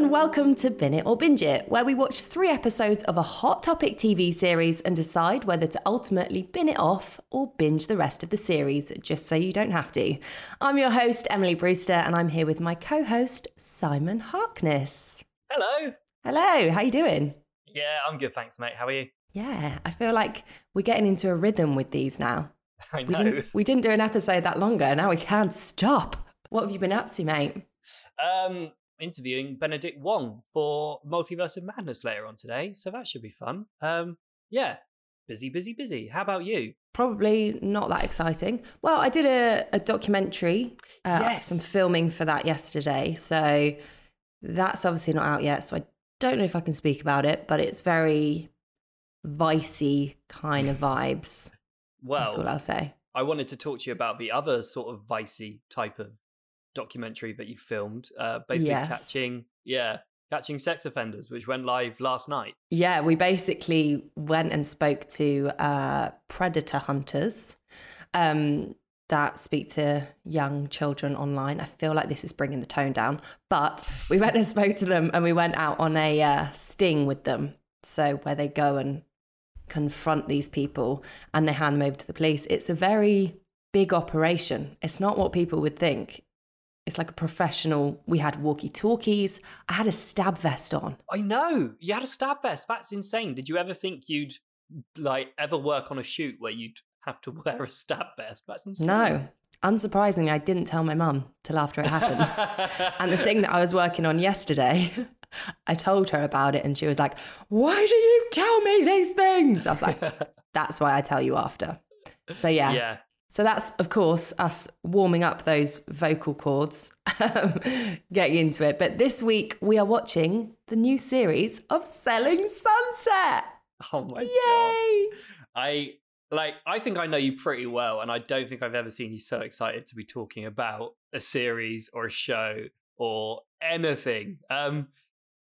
and welcome to Bin It or Binge It, where we watch three episodes of a hot topic TV series and decide whether to ultimately bin it off or binge the rest of the series, just so you don't have to. I'm your host, Emily Brewster, and I'm here with my co host, Simon Harkness. Hello. Hello, how you doing? Yeah, I'm good, thanks, mate. How are you? Yeah, I feel like we're getting into a rhythm with these now. I We know. didn't, we didn't do an episode that longer, now we can't stop. What have you been up to, mate? Um, interviewing Benedict Wong for Multiverse of Madness later on today, so that should be fun. Um, yeah, busy, busy, busy. How about you? Probably not that exciting. Well, I did a, a documentary, uh, Yes. some filming for that yesterday. So that's obviously not out yet. So I don't know if I can speak about it, but it's very vicey kind of vibes. Well, that's all I'll say. I wanted to talk to you about the other sort of vicey type of documentary that you filmed, uh, basically Yes. catching, yeah, catching sex offenders, which went live last night. Yeah, we basically went and spoke to uh, predator hunters um, that speak to young children online. I feel like this is bringing the tone down, but we went and spoke to them and we went out on a uh, sting with them. So, where they go and confront these people and they hand them over to the police. It's a very big operation. It's not what people would think. It's like a professional. We had walkie talkies. I had a stab vest on. I know you had a stab vest. That's insane. Did you ever think you'd like ever work on a shoot where you'd have to wear a stab vest? That's insane. No, unsurprisingly, I didn't tell my mum till after it happened. and the thing that I was working on yesterday, I told her about it and she was like, Why do you tell me these things? I was like, That's why I tell you after. So, yeah. yeah. So, that's, of course, us warming up those vocal cords, um, getting into it. But this week, we are watching the new series of Selling Sunset. Oh my god. Yay! I like I think I know you pretty well and I don't think I've ever seen you so excited to be talking about a series or a show or anything. Um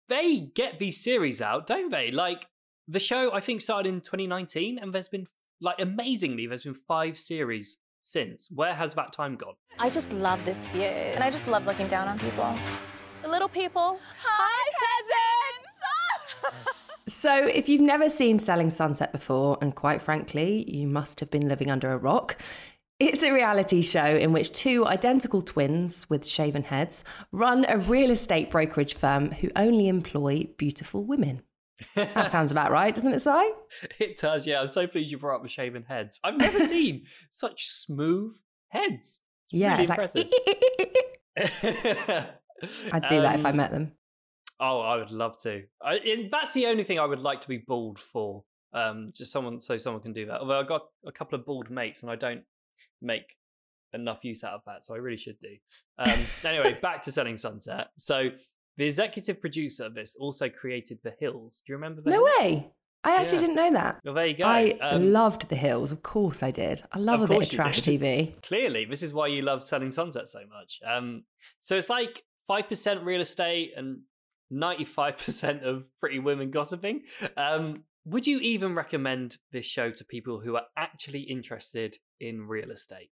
they get these series out, don't they? Like the show I think started in 2019 and there's been like amazingly there's been 5 series since. Where has that time gone? I just love this view. And I just love looking down on people. The little people. Hi, peasants! So, if you've never seen Selling Sunset before, and quite frankly, you must have been living under a rock, it's a reality show in which two identical twins with shaven heads run a real estate brokerage firm who only employ beautiful women. That sounds about right, doesn't it, Si? It does, yeah. I'm so pleased you brought up the shaven heads. I've never seen such smooth heads. It's Yeah, really it's like, impressive. I'd do that if I Um, met them. Oh, I would love to. I, that's the only thing I would like to be bald for. Um, just someone so someone can do that. Although I've got a couple of bald mates and I don't make enough use out of that, so I really should do. Um, anyway, back to Selling Sunset. So the executive producer of this also created The Hills. Do you remember that? No way. I actually Yeah. didn't know that. Well, there you go. I Um, loved The Hills. Of course I did. I love a bit of trash did. TV. clearly this is why you love selling sunset so much um so it's like 5% real estate and 95% of pretty women gossiping um would you even recommend this show to people who are actually interested in real estate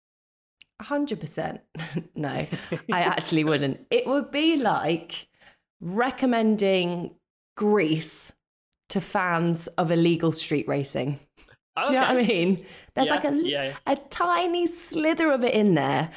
100%. no, I actually wouldn't. It would be like recommending Grease to fans of illegal street racing. Do you know what I mean? There's Yeah, like a, yeah. a tiny slither of it in there.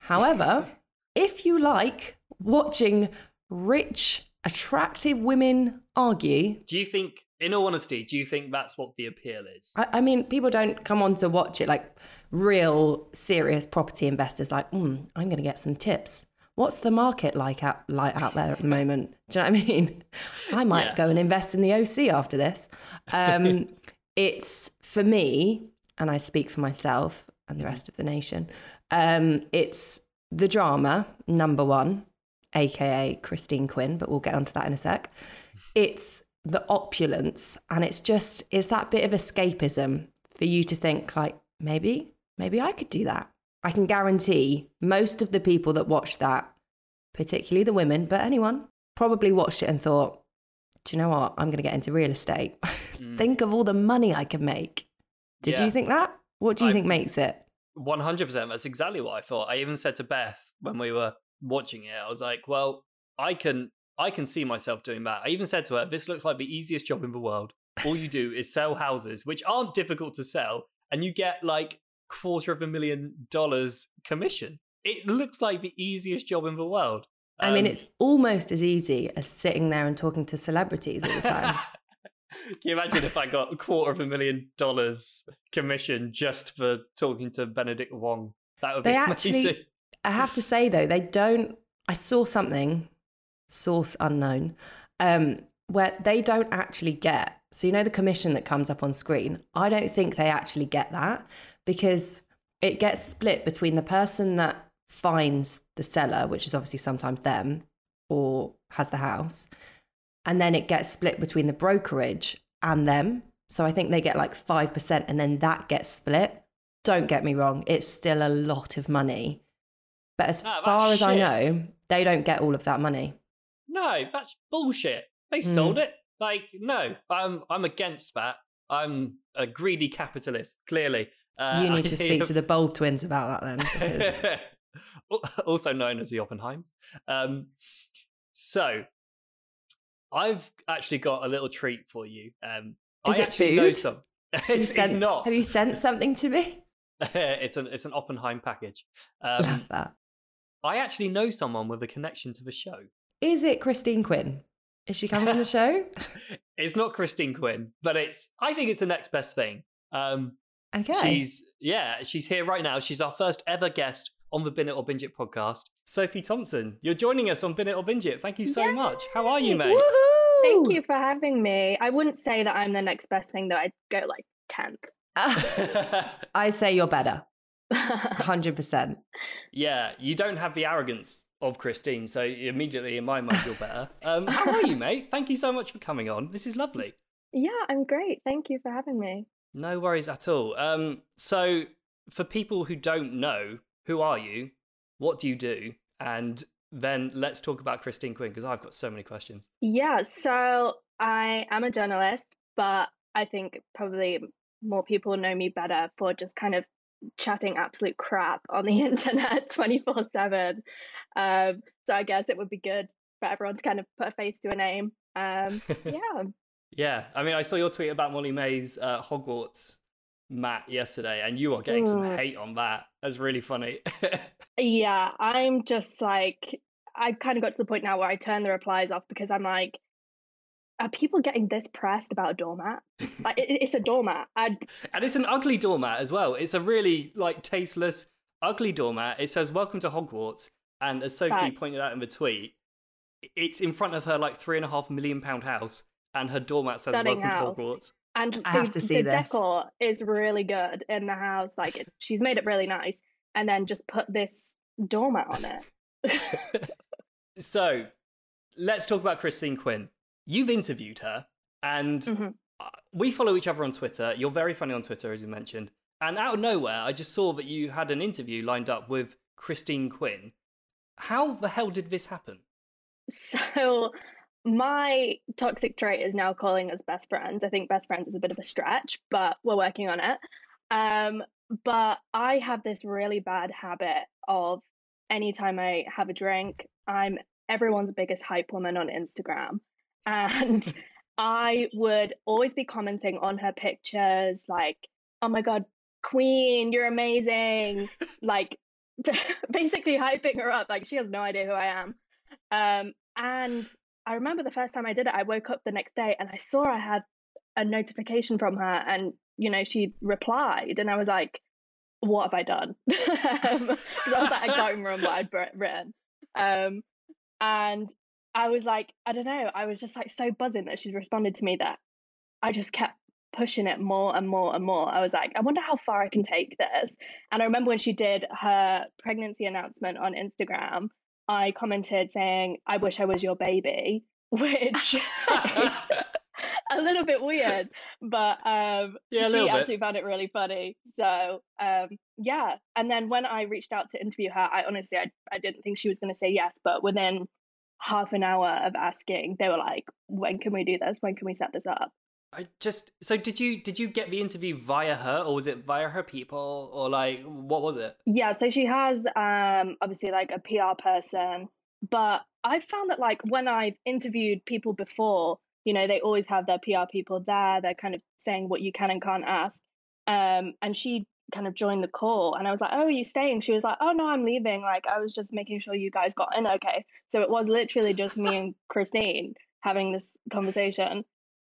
However, if you like watching rich, attractive women argue, do you think in all honesty do you think that's what the appeal is I, I mean, people don't come on to watch it like real serious property investors. Like, mm, I'm going to get some tips. What's the market like out like out there at the moment? Do you know what I mean? I might Yeah. go and invest in the OC after this. Um, it's for me, and I speak for myself and the rest of the nation. Um, it's the drama number one, aka Christine Quinn, but we'll get onto that in a sec. It's the opulence, and it's just it's that bit of escapism for you to think like maybe maybe I could do that. I can guarantee most of the people that watched that, particularly the women, but anyone, probably watched it and thought, do you know what? I'm going to get into real estate. Mm. think of all the money I could make. Did Yeah. you think that? What do you I- think makes it? 100% that's exactly what i thought i even said to beth when we were watching it i was like well i can I can see myself doing that. I even said to her, "This looks like the easiest job in the world. All you do is sell houses, which aren't difficult to sell, and you get like quarter of a million dollars commission. It looks like the easiest job in the world." I mean, Um, it's almost as easy as sitting there and talking to celebrities all the time. Can you imagine if I got a quarter of a million dollars commission just for talking to Benedict Wong? That would be They amazing. I have to say though, they don't. I saw something, source unknown, um, where they don't actually get. So you know the commission that comes up on screen. I don't think they actually get that because it gets split between the person that finds the seller, which is obviously sometimes them, or has the house, and then it gets split between the brokerage and them. So I think they get like five percent, and then that gets split. Don't get me wrong, it's still a lot of money. But as that's far as I know, they don't get all of that money. No, that's bullshit. They Mm. sold it. Like, no, I'm I'm against that. I'm a greedy capitalist. Clearly, uh, you need to speak to the Bold twins about that then. because- also known as the Oppenheims. Um, so, I've actually got a little treat for you. Um, Is I it actually know food? some. Have you it's, sent- it's not. Have you sent something to me? it's an it's an Oppenheim package. Um, Love that. I actually know someone with a connection to the show. Is it Christine Quinn? Is she coming on the show? It's not Christine Quinn, but it's. I think it's the next best thing. Um, Okay. She's yeah, she's here right now. She's our first ever guest on the Bin It or Binge It podcast. Sophie Thompson, you're joining us on Bin It or Binge It. Thank you so much. How are you, mate? Woohoo! Thank you for having me. I wouldn't say that I'm the next best thing though. I'd go like 10th. I say you're better. 100%. yeah, you don't have the arrogance of Christine, so immediately in my mind you're better. Um, how are you, mate? Thank you so much for coming on. This is lovely. yeah, I'm great. Thank you for having me. No worries at all. Um, so for people who don't know, who are you? What do you do? And then let's talk about Christine Quinn because I've got so many questions. Yeah, so I am a journalist, but I think probably more people know me better for just kind of chatting absolute crap on the internet 24 7. Um, so I guess it would be good for everyone to kind of put a face to a name. Um, yeah. Yeah, I mean, I saw your tweet about Molly-Mae's uh, Hogwarts mat yesterday, and you are getting some Mm. hate on that. That's really funny. Yeah, I'm just like, I kind of got to the point now where I turn the replies off because I'm like, are people getting this pressed about a doormat? Like, it, it's a doormat. I'd, and it's an ugly doormat as well. It's a really like tasteless, ugly doormat. It says "Welcome to Hogwarts," and as Sophie Facts. pointed out in the tweet, it's in front of her like three and a half million pound house, and her doormat says Stunning "Welcome house. to Hogwarts." and I the, have to see the this. decor is really good in the house. Like, it, she's made it really nice. And then just put this doormat on it. so, let's talk about Christine Quinn. You've interviewed her, and Mhm. uh, we follow each other on Twitter. You're very funny on Twitter, as you mentioned. And out of nowhere, I just saw that you had an interview lined up with Christine Quinn. How the hell did this happen? So, my toxic trait is now calling us best friends. I think best friends is a bit of a stretch, but we're working on it. Um, but I have this really bad habit of anytime I have a drink, I'm everyone's biggest hype woman on Instagram. And I would always be commenting on her pictures, like, oh my God, Queen, you're amazing. like, basically hyping her up. Like, she has no idea who I am. Um, and I remember the first time I did it, I woke up the next day and I saw I had a notification from her, and you know, she replied, and I was like, "What have I done?" um, I was like, I can't remember what I'd written. Um, and I was like, I don't know, I was just like so buzzing that she'd responded to me that I just kept pushing it more and more and more. I was like, I wonder how far I can take this. And I remember when she did her pregnancy announcement on Instagram, I commented saying, I wish I was your baby, which is a little bit weird, but um, Yeah, she actually found it really funny. So um, yeah, and then when I reached out to interview her, I honestly I, I didn't think she was going to say yes, but within half an hour of asking, they were like, "When can we do this? When can we set this up?" I just so did you did you get the interview via her or was it via her people or like what was it? Yeah, so she has um, obviously like a PR person but I've found that like when I've interviewed people before, you know, they always have their PR people there. They're kind of saying what you can and can't ask. Um, and she kind of joined the call and I was like, Oh, are you staying? She was like, Oh no, I'm leaving. Like I was just making sure you guys got in okay. So it was literally just me and Christine having this conversation.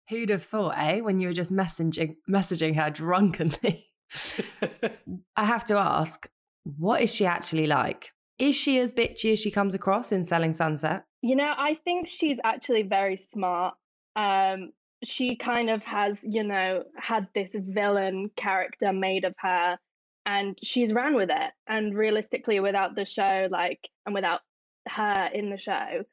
Who'd have thought, eh? When you were just messaging messaging her drunkenly. I have to ask, what is she actually like? Is she as bitchy as she comes across in Selling Sunset? You know, I think she's actually very smart. Um, she kind of has, you know, had this villain character made of her and she's ran with it. And realistically, without the show, like, and without her in the show,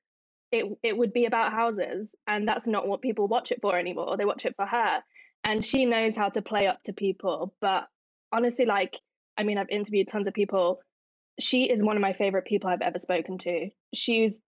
it it would be about houses, and that's not what people watch it for anymore. They watch it for her, and she knows how to play up to people. But honestly, like, I mean, I've interviewed tons of people. She is one of my favorite people I've ever spoken to. She's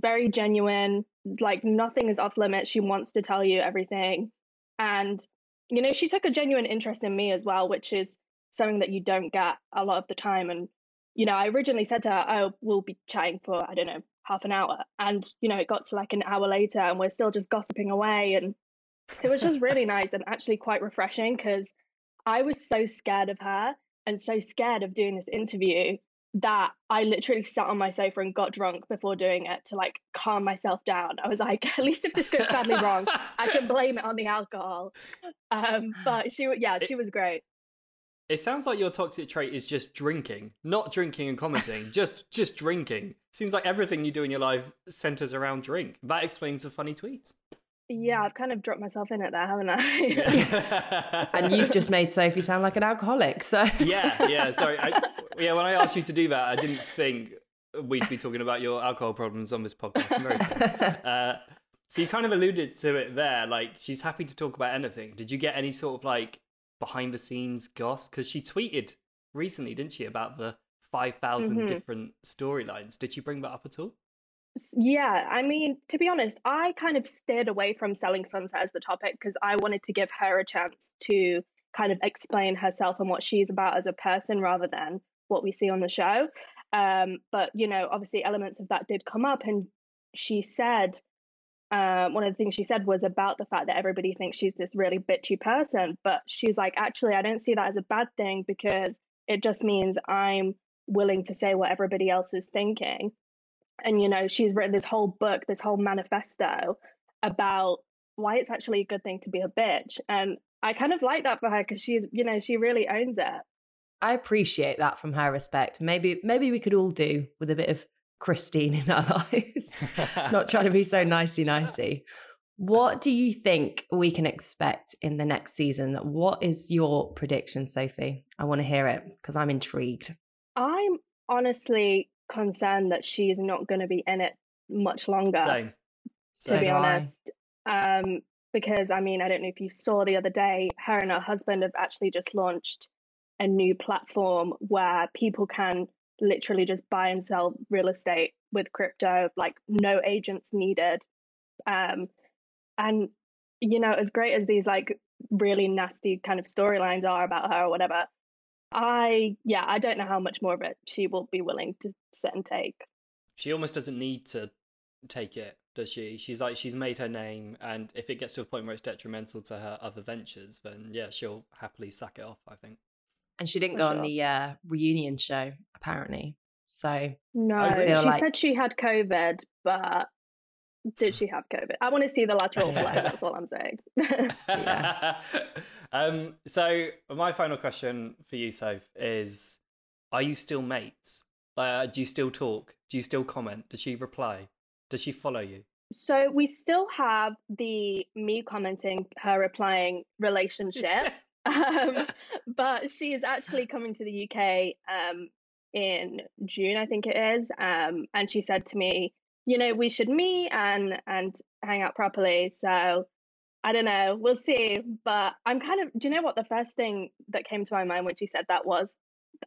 very genuine, like nothing is off limits. She wants to tell you everything. And, you know, she took a genuine interest in me as well, which is something that you don't get a lot of the time. And, you know, I originally said to her, oh, we'll be chatting for, I don't know, half an hour. And, you know, it got to like an hour later and we're still just gossiping away. And it was just really nice and actually quite refreshing because I was so scared of her and so scared of doing this interview that I literally sat on my sofa and got drunk before doing it to like calm myself down. I was like, at least if this goes badly wrong, I can blame it on the alcohol. Um, but she, yeah, she was great. It sounds like your toxic trait is just drinking, not drinking and commenting, just just drinking. Seems like everything you do in your life centers around drink. That explains the funny tweets. Yeah, I've kind of dropped myself in it there, haven't I? and you've just made Sophie sound like an alcoholic. So yeah, yeah. Sorry, I, yeah. When I asked you to do that, I didn't think we'd be talking about your alcohol problems on this podcast. I'm very sorry. Uh, so you kind of alluded to it there. Like she's happy to talk about anything. Did you get any sort of like behind the scenes goss? Because she tweeted recently, didn't she, about the five thousand mm mm-hmm. different storylines? Did she bring that up at all? Yeah, I mean, to be honest, I kind of steered away from selling sunset as the topic because I wanted to give her a chance to kind of explain herself and what she's about as a person rather than what we see on the show. Um, but you know, obviously, elements of that did come up, and she said uh, one of the things she said was about the fact that everybody thinks she's this really bitchy person, but she's like, actually, I don't see that as a bad thing because it just means I'm willing to say what everybody else is thinking and you know she's written this whole book this whole manifesto about why it's actually a good thing to be a bitch and i kind of like that for her because she's you know she really owns it. I appreciate that from her respect. Maybe maybe we could all do with a bit of christine in our lives not trying to be so nicey nicey. What do you think we can expect in the next season? What is your prediction sophie? I want to hear it because i'm intrigued. I'm honestly concerned that she's not going to be in it much longer. Same. To be honest, um, because I mean, I don't know if you saw the other day, her and her husband have actually just launched a new platform where people can literally just buy and sell real estate with crypto, like no agents needed. Um, and you know, as great as these like really nasty kind of storylines are about her or whatever, I yeah, I don't know how much more of it she will be willing to sit and take. She almost doesn't need to take it, does she? She's like she's made her name, and if it gets to a point where it's detrimental to her other ventures, then yeah, she'll happily sack it off. I think. And she didn't For go sure. on the uh, reunion show, apparently. So no, she like... said she had COVID, but did she have COVID? I want to see the lateral flow. That's all I'm saying. yeah. um, so my final question for you, Soph, is: Are you still mates? Uh, do you still talk? Do you still comment? Does she reply? Does she follow you? So we still have the me commenting, her replying relationship. um, but she is actually coming to the UK um, in June, I think it is. Um, and she said to me, you know, we should meet and and hang out properly. So I don't know, we'll see. But I'm kind of do you know what the first thing that came to my mind when she said that was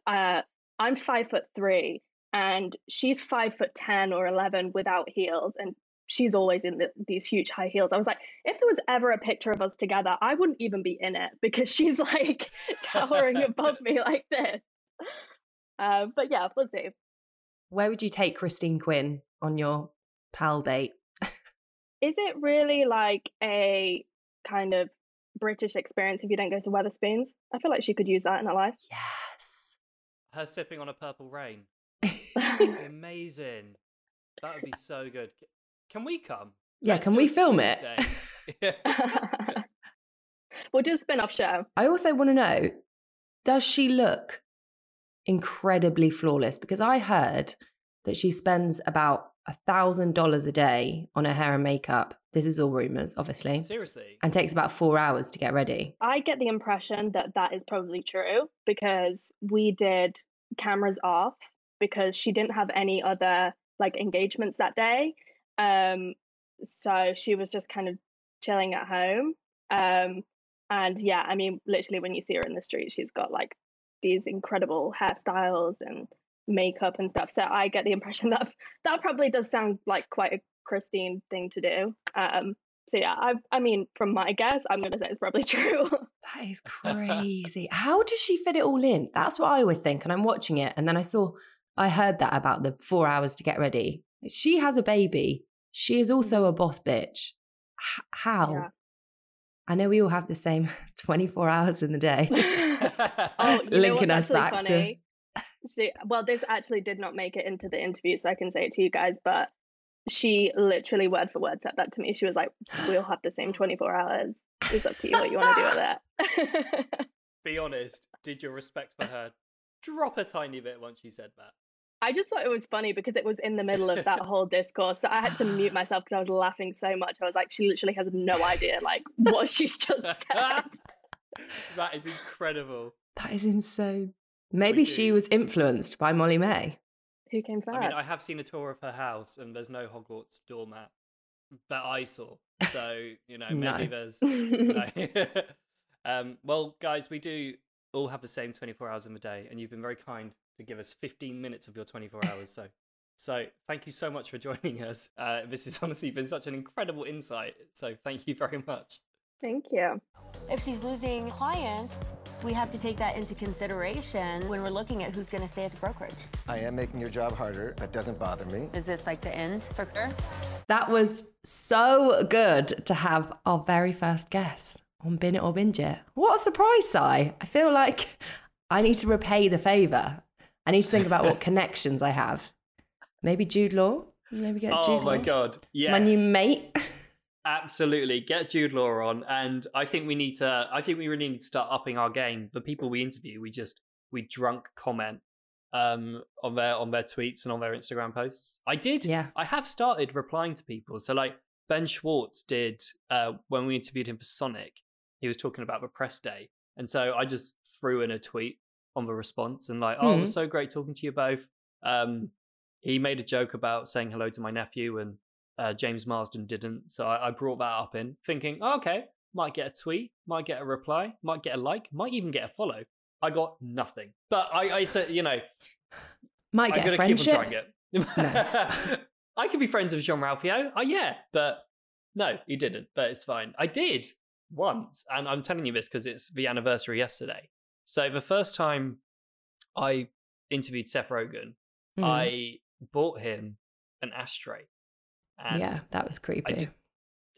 uh I'm five foot three and she's five foot ten or eleven without heels and she's always in the, these huge high heels. I was like, if there was ever a picture of us together, I wouldn't even be in it because she's like towering above me like this. Uh, but yeah, we'll see. Where would you take Christine Quinn on your pal date. Is it really like a kind of British experience if you don't go to Wetherspoons? I feel like she could use that in her life. Yes. Her sipping on a purple rain. Amazing. That would be so good. Can we come? Yeah, Let's can we film it? day. we'll do a spin off show. I also want to know does she look incredibly flawless? Because I heard that she spends about a thousand dollars a day on her hair and makeup. This is all rumors, obviously, Seriously. and takes about four hours to get ready. I get the impression that that is probably true because we did cameras off because she didn't have any other like engagements that day. Um, so she was just kind of chilling at home. Um, and yeah, I mean, literally, when you see her in the street, she's got like these incredible hairstyles and makeup and stuff. So I get the impression that that probably does sound like quite a Christine thing to do. Um, so yeah, I, I mean, from my guess, I'm going to say it's probably true. That is crazy. How does she fit it all in? That's what I always think. And I'm watching it, and then I saw, I heard that about the four hours to get ready. She has a baby. She is also a boss bitch. H- how? Yeah. I know we all have the same 24 hours in the day. oh, you know Linking us back to-? She, well, this actually did not make it into the interview, so I can say it to you guys. But she literally word for word said that to me. She was like, "We all have the same 24 hours. It's up to you what you want to do with it." Be honest. Did your respect for her drop a tiny bit once she said that? I just thought it was funny because it was in the middle of that whole discourse, so I had to mute myself because I was laughing so much. I was like, "She literally has no idea like what she's just said." that is incredible. that is insane. Maybe she was influenced by Molly-Mae. Who came first? I mean, I have seen a tour of her house, and there's no Hogwarts doormat that I saw. So you know, maybe No. there's. No. um, well, guys, we do all have the same 24 hours in the day, and you've been very kind to give us 15 minutes of your 24 hours. So, so thank you so much for joining us. Uh, this has honestly been such an incredible insight. So, thank you very much. Thank you. If she's losing clients, we have to take that into consideration when we're looking at who's going to stay at the brokerage. I am making your job harder. That doesn't bother me. Is this like the end for her? That was so good to have our very first guest on Bin It or Binge It. What a surprise, Si. I feel like I need to repay the favour. I need to think about what connections I have. Maybe Jude Law. Maybe get Oh Jude Law. Oh my god! Yes, My new mate. Absolutely. Get Jude Law on. And I think we need to I think we really need to start upping our game. The people we interview, we just we drunk comment um on their on their tweets and on their Instagram posts. I did Yeah. I have started replying to people. So like Ben Schwartz did uh when we interviewed him for Sonic, he was talking about the press day. And so I just threw in a tweet on the response and like, oh, it was so great talking to you both. Um he made a joke about saying hello to my nephew and uh, James Marsden didn't. So I, I brought that up in thinking, oh, okay, might get a tweet, might get a reply, might get a like, might even get a follow. I got nothing. But I, I said, you know, Might get a gonna keep on friendship. trying it. I could be friends with Jean Ralphio. Oh yeah, but no, he didn't. But it's fine. I did once, and I'm telling you this because it's the anniversary yesterday. So the first time I interviewed Seth Rogen, Mm. I bought him an ashtray. And yeah, that was creepy. did-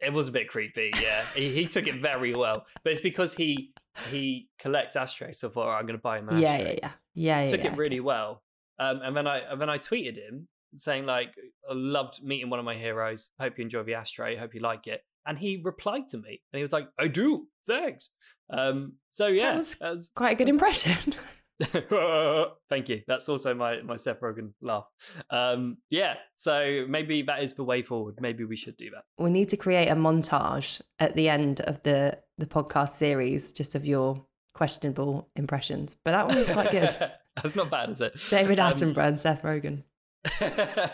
it was a bit creepy. Yeah, he, he took it very well, but it's because he he collects ashtrays. So I thought, "Oh, I'm going to buy him an yeah, ashtray yeah, yeah, yeah, yeah. took yeah. it really well. Um, and then I and then I tweeted him saying like, I loved meeting one of my heroes. Hope you enjoy the ashtray. Hope you like it. And he replied to me, and he was like, "I do, thanks." Um, so yeah, was that was Quite a good fantastic. impression. Thank you. That's also my my Seth Rogen laugh. Um, yeah. So maybe that is the way forward. Maybe we should do that. we need to create a montage at the end of the the podcast series just of your questionable impressions. But that one was quite good. That's not bad, is it? David Um, Attenborough and Seth Rogen.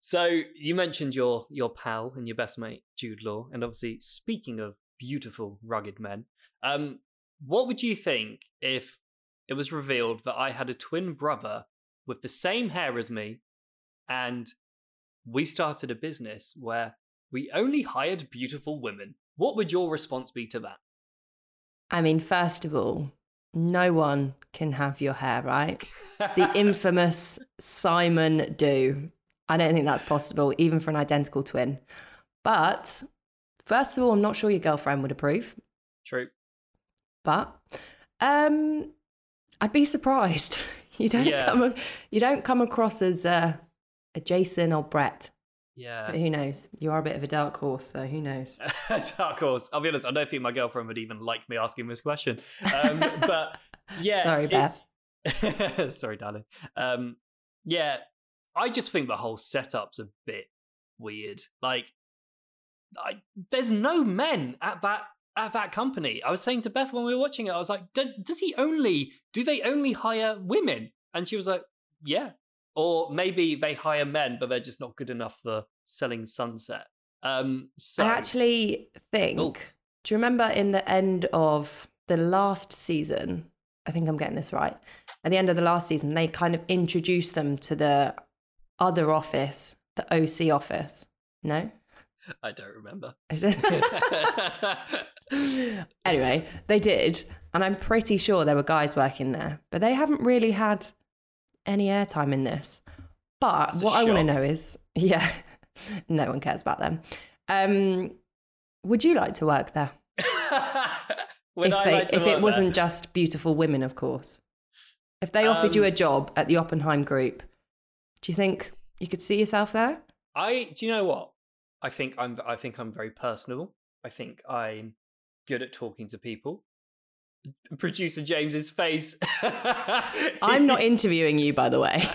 so you mentioned your your pal and your best mate Jude Law, and obviously speaking of beautiful rugged men, um, what would you think if it was revealed that I had a twin brother with the same hair as me, and we started a business where we only hired beautiful women? What would your response be to that? I mean, first of all, no one can have your hair, right? The infamous Simon Do. I don't think that's possible, even for an identical twin. But first of all, I'm not sure your girlfriend would approve. True. But um, I'd be surprised. You don't Yeah. come you don't come across as uh, a Jason or Brett. Yeah. But who knows? You are a bit of a dark horse, so who knows? Dark horse. I'll be honest. I don't think my girlfriend would even like me asking this question. Um, but yeah, Sorry, Beth. Sorry, darling. Um, yeah, I just think the whole setup's a bit weird. Like, I, there's no men at that at that company. I was saying to Beth when we were watching it, I was like, "Do- does he only? Do they only hire women? And she was like, yeah. Or maybe they hire men, but they're just not good enough for selling Sunset. Um, so I actually think. Oh. Do you remember in the end of the last season? I think I'm getting this right. At the end of the last season, they kind of introduced them to the other office, the OC office. No, I don't remember. Anyway, they did, and I'm pretty sure there were guys working there, but they haven't really had any airtime in this. But what I want to know is, yeah, no one cares about them. Um, would you like to work there? Would if I they, like to if it wasn't there? just beautiful women, of course. If they offered you Um, a job at the Oppenheim Group, do you think you could see yourself there? I do you know what? I think I'm I think I'm very personable. I think I'm good at talking to people. Producer James's face. I'm not interviewing you, by the way.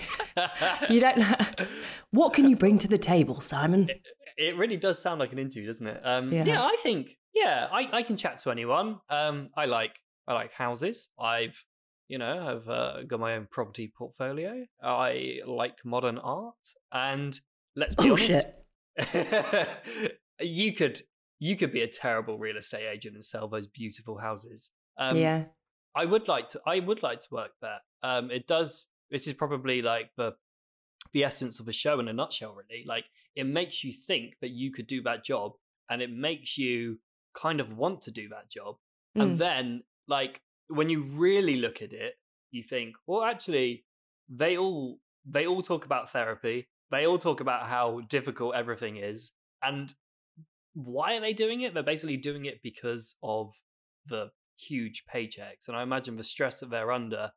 You don't know. What can you bring to the table, Simon? It really does sound like an interview, doesn't it? Um, Yeah. yeah. I think yeah, I, I can chat to anyone. Um, I like I like houses. I've you know I've uh, got my own property portfolio. I like modern art, and let's be Oh, honest, shit. you could you could be a terrible real estate agent and sell those beautiful houses. Um, yeah. I would like to. I would like to work there. Um, it does. This is probably like the the essence of the show in a nutshell. Really, like it makes you think that you could do that job, and it makes you kind of want to do that job. Mm. And then, like when you really look at it, you think, well, actually, they all they all talk about therapy. They all talk about how difficult everything is, and why are they doing it? They're basically doing it because of the huge paychecks. And I imagine the stress that they're under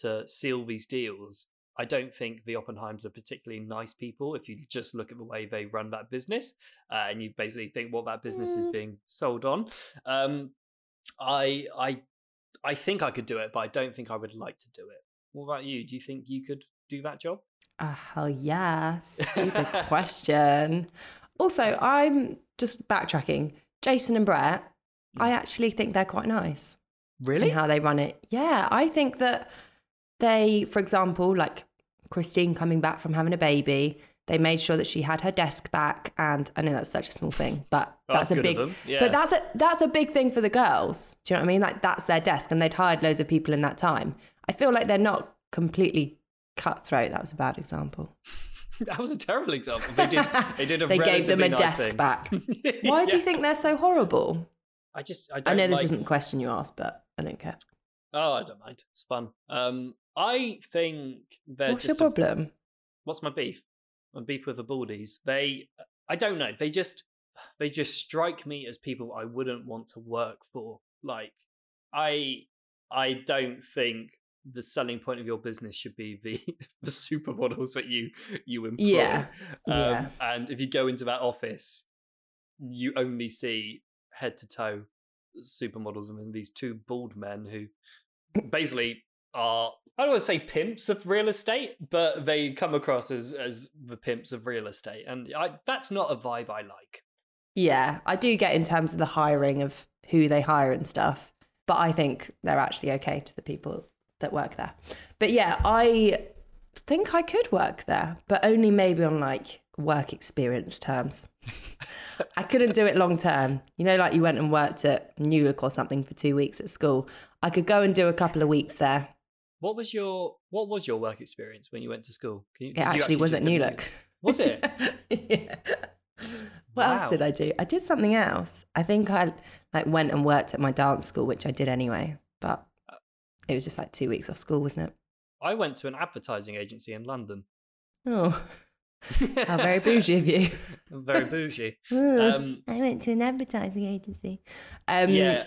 to seal these deals. I don't think the Oppenheims are particularly nice people if you just look at the way they run that business uh, and you basically think what that business is Mm. being sold on. Um, I, I, I think I could do it, but I don't think I would like to do it. What about you? Do you think you could do that job? Oh, hell yeah. Stupid question. Also, I'm just backtracking. Jason and Brett, I actually think they're quite nice. Really? in how they run it. Yeah, I think that they, for example, like Christine coming back from having a baby, they made sure that she had her desk back, and I know that's such a small thing, but Oh, that's, that's a big. yeah. But that's a that's a big thing for the girls. Do you know what I mean? Like that's their desk, and they'd hired loads of people in that time. I feel like they're not completely cutthroat. That was a bad example. that was a terrible example. They did. They did a. They gave them a nice desk thing. back. Why do you think they're so horrible? I just. I, I know this like- isn't the question you asked, but I don't care. Oh, I don't mind. It's fun. Um, I think they're What's your a- problem? what's my beef? My beef with the Baldies. They. I don't know. They just. They just strike me as people I wouldn't want to work for. Like, I. I don't think the selling point of your business should be the the supermodels that you you employ. Yeah, Um, yeah. And if you go into that office, you only see head to toe supermodels and these two bald men who basically are I don't want to say pimps of real estate, but they come across as as the pimps of real estate, and I, that's not a vibe I like. Yeah, I do get in terms of the hiring of who they hire and stuff, but I think they're actually okay to the people that work there. But yeah, I think I could work there, but only maybe on like work experience terms. I couldn't do it long term. You know, like you went and worked at New Look or something for two weeks at school. I could go and do a couple of weeks there. What was your what was your work experience when you went to school? Can you, It you actually was at New Look. Was it? yeah. What else did I do? I did something else. I think I like went and worked at my dance school, which I did anyway, but it was just like two weeks off school, wasn't it? I went to an advertising agency in London. Oh, How very bougie of you. Very bougie. Ooh, Um, I went to an advertising agency. Um, yeah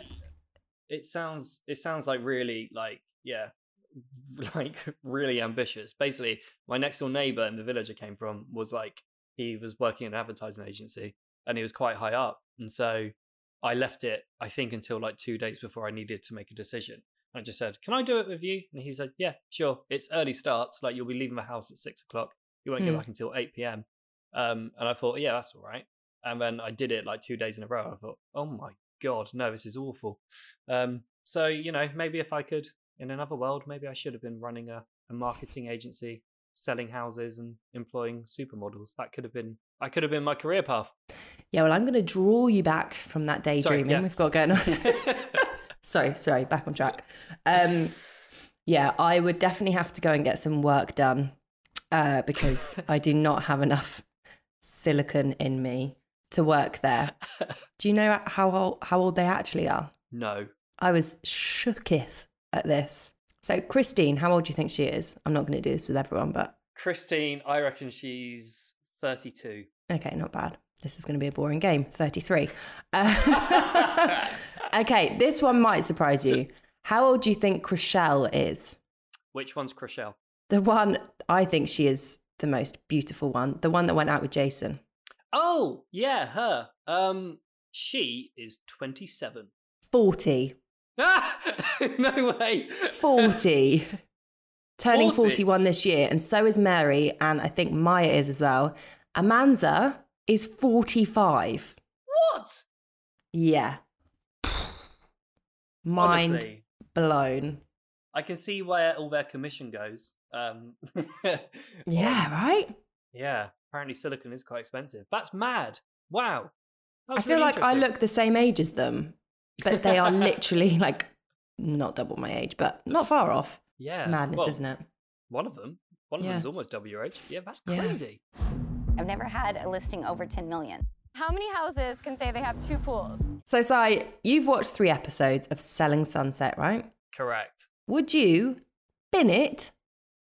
it sounds it sounds like really like yeah like really ambitious basically my next door neighbor in the village i came from was like he was working in an advertising agency and he was quite high up and so i left it i think until like two days before i needed to make a decision i just said can i do it with you? And he said yeah sure. It's early starts. Like you'll be leaving the house at six o'clock. You won't get Mm. back until 8 p.m um and i thought yeah that's all right. And then i did it like two days in a row. I thought oh my god no this is awful. Um so you know maybe if i could in another world maybe i should have been running a, a marketing agency selling houses and employing supermodels. That could have been i could have been my career path. Yeah, well, I'm going to draw you back from that daydreaming yeah. we've got going on. sorry, sorry, back on track. Um, yeah, I would definitely have to go and get some work done uh, because I do not have enough silicon in me to work there. Do you know how old, how old they actually are? no I was shooketh at this. So, Christine, how old do you think she is? I'm not going to do this with everyone, but christine i reckon she's 32 okay, not bad. This is going to be a boring game. 33. Uh, okay, this one might surprise you. How old do you think Chrishell is? which one's Chrishell? The one, I think she is the most beautiful one. The one that went out with Jason. oh yeah her um she is 27 40. ah! no way 40. Turning 40? 41 this year. And so is Mary. And I think Maya is as well. Amanza is 45. what Yeah. Mind Honestly, blown. i can see where all their commission goes um Yeah, right? Yeah, apparently silicon is quite expensive. That's mad. Wow. I That's feel really like I look the same age as them, but they are literally like not double my age, but not far off. Yeah. Madness, well, isn't it? One of them. One of Yeah. them's almost double your age. Yeah, that's Yeah. crazy. I've never had a listing over 10 million. How many houses can say they have two pools? So, Si, you've watched three episodes of Selling Sunset, right? Correct. Would you bin it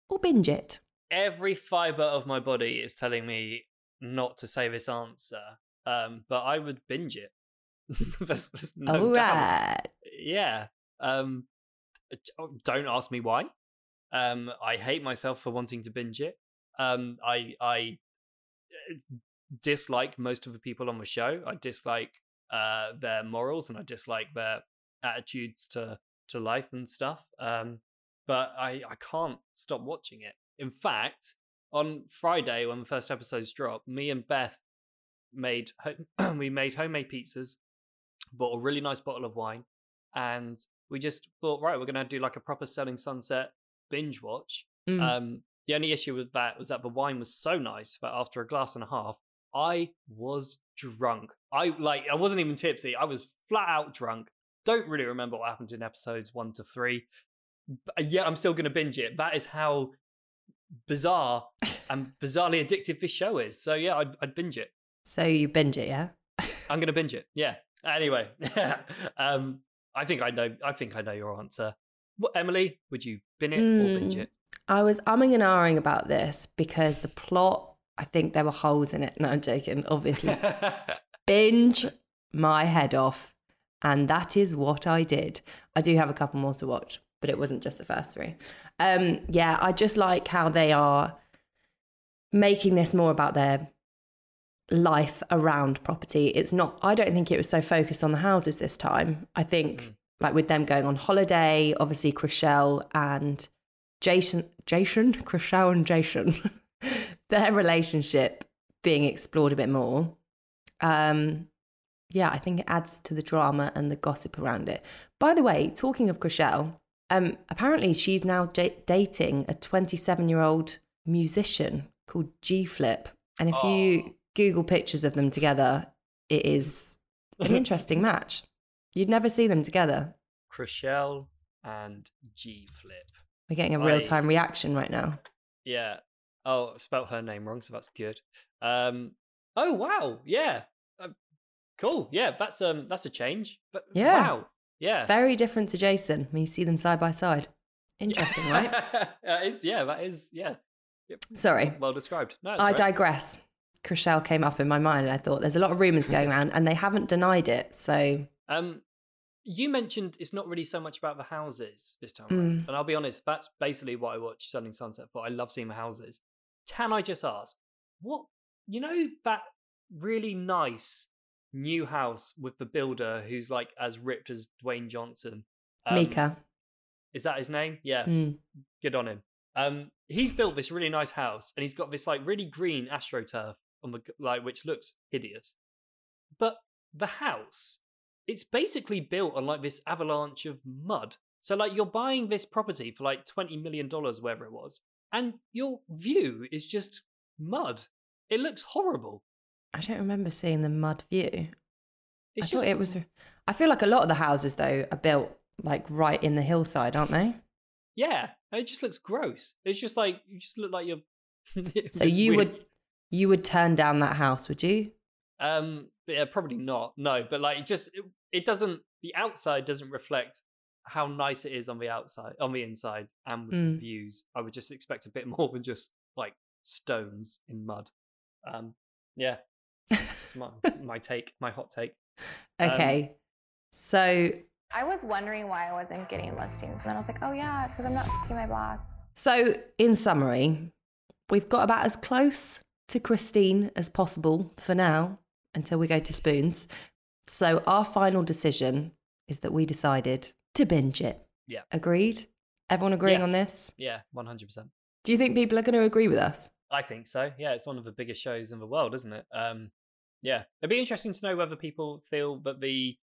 or binge it? Every fiber of my body is telling me not to say this answer, um, but I would binge it. there's, there's no All doubt. Yeah. Um, oh, don't ask me why. Um, I hate myself for wanting to binge it. Um, I I uh, dislike most of the people on the show. I dislike uh, their morals and I dislike their attitudes to to life and stuff. Um, but I I can't stop watching it. In fact, on Friday when the first episodes dropped, me and Beth made ho- we made homemade pizzas, bought a really nice bottle of wine, and we just thought, right, we're gonna do like a proper Selling Sunset binge watch. Mm. Um, the only issue with that was that the wine was so nice that after a glass and a half, I was drunk. I like I wasn't even tipsy. I was flat out drunk. Don't really remember what happened in episodes one to three. But yeah, I'm still gonna binge it. That is how bizarre and bizarrely addictive this show is. So yeah, I'd, I'd binge it. So you binge it, yeah? I'm gonna binge it. Yeah. Anyway, um, I think I know. I think I know your answer. What, Emily, would you bin it or binge Mm. it? I was umming and ahhing about this because the plot, I think there were holes in it. No, I'm joking, obviously. binge my head off. And that is what I did. I do have a couple more to watch, but it wasn't just the first three. Um, yeah, I just like how they are making this more about their life around property. It's not, I don't think it was so focused on the houses this time. I think, Mm. like with them going on holiday, obviously, Chrishell and Jason, Jason, Chrishell and Jason, their relationship being explored a bit more. Um, yeah, I think it adds to the drama and the gossip around it. By the way, talking of Chrishell, um, apparently she's now j- dating a 27 year old musician called G Flip. And if you Google pictures of them together, it is an interesting match. You'd never see them together. Chrishell and G Flip. We're getting a real time reaction right now. Yeah. Oh, I spelt her name wrong, so that's good. Um. Oh wow. Yeah. Um, cool. Yeah. That's um. That's a change. But Yeah. Wow. Yeah. Very different to Jason when you see them side by side. Interesting, right? that is. Yeah. That is. Yeah. Yep. Sorry, Well described. No, I right. digress. Chrishell came up in my mind, and I thought there's a lot of rumours going around, and they haven't denied it. So Um, you mentioned it's not really so much about the houses this time Mm. and I'll be honest, that's basically what I watch Selling Sunset for. I love seeing the houses. Can I just ask, what you know that really nice new house with the builder who's like as ripped as Dwayne Johnson? Um, Mika, is that his name? Yeah, Mm. good on him. Um, he's built this really nice house, and he's got this like really green astroturf on the like, which looks hideous. But the house, it's basically built on like this avalanche of mud. So like you're buying this property for like twenty million dollars, wherever it was, and your view is just mud. It looks horrible. I don't remember seeing the mud view. It's I just thought it was. I feel like a lot of the houses though are built like right in the hillside, aren't they? yeah, and it just looks gross. It's just like you just look like you're. So you weird- would you would turn down that house, would you? Um, yeah, probably not. No, but like, it just it, it doesn't. The outside doesn't reflect how nice it is on the outside, on the inside, and with Mm. the views. I would just expect a bit more than just like stones in mud. Um, yeah, it's my my take, my hot take. Um, Okay. so I was wondering why I wasn't getting listings. And then I was like, oh yeah, it's because I'm not f***ing my boss. so in summary, we've got about as close to Christine as possible for now until we go to spoons. So our final decision is that we decided to binge it. Yeah. Agreed? Everyone agreeing Yeah. on this? Yeah, one hundred percent. Do you think people are going to agree with us? I think so. Yeah, it's one of the biggest shows in the world, isn't it? Um, yeah, it'd be interesting to know whether people feel that the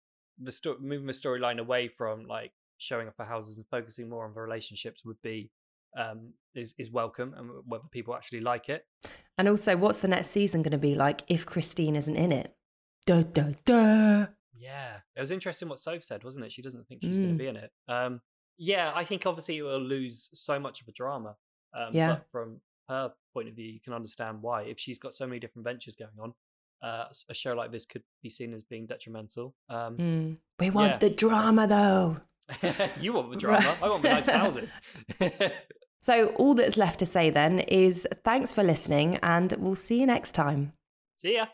the sto- moving the storyline away from like showing off the houses and focusing more on the relationships would be um is is welcome and whether people actually like it. And also, what's the next season going to be like if Christine isn't in it? Duh, duh, duh. Yeah, it was interesting what Soph said, wasn't it? She doesn't think she's going Mm. to be in it. Um, yeah, I think obviously it will lose so much of the drama. Um, Yeah. But from her point of view, you can understand why. If she's got so many different ventures going on, uh, a show like this could be seen as being detrimental. Um, Mm. We want Yeah. the drama though. you want the drama. I want the nice houses. So, all that's left to say then is thanks for listening, and we'll see you next time. See ya.